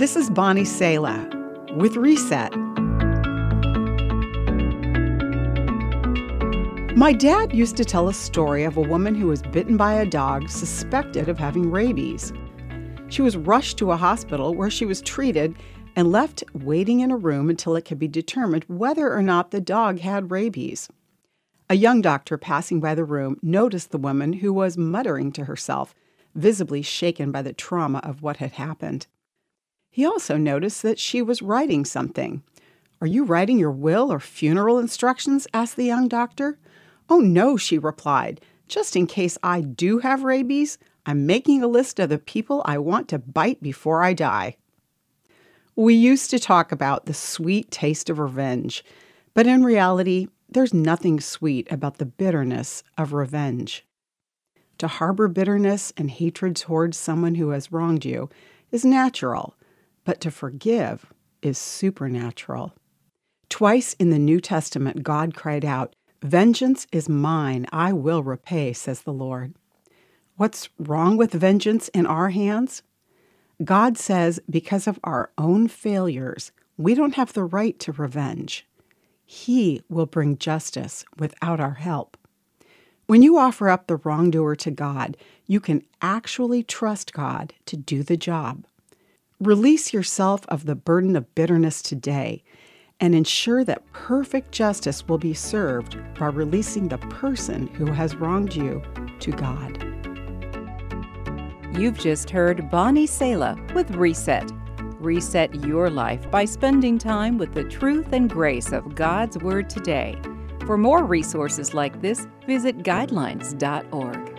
This is Bonnie Sala with Reset. My dad used to tell a story of a woman who was bitten by a dog suspected of having rabies. She was rushed to a hospital where she was treated and left waiting in a room until it could be determined whether or not the dog had rabies. A young doctor passing by the room noticed the woman who was muttering to herself, visibly shaken by the trauma of what had happened. He also noticed that she was writing something. Are you writing your will or funeral instructions? asked the young doctor. Oh, no, she replied. Just in case I do have rabies, I'm making a list of the people I want to bite before I die. We used to talk about the sweet taste of revenge, but in reality, there's nothing sweet about the bitterness of revenge. To harbor bitterness and hatred towards someone who has wronged you is natural, but to forgive is supernatural. Twice in the New Testament, God cried out, Vengeance is mine, I will repay, says the Lord. What's wrong with vengeance in our hands? God says because of our own failures, we don't have the right to revenge. He will bring justice without our help. When you offer up the wrongdoer to God, you can actually trust God to do the job. Release yourself of the burden of bitterness today and ensure that perfect justice will be served by releasing the person who has wronged you to God. You've just heard Bonnie Sala with Reset. Reset your life by spending time with the truth and grace of God's Word today. For more resources like this, visit guidelines.org.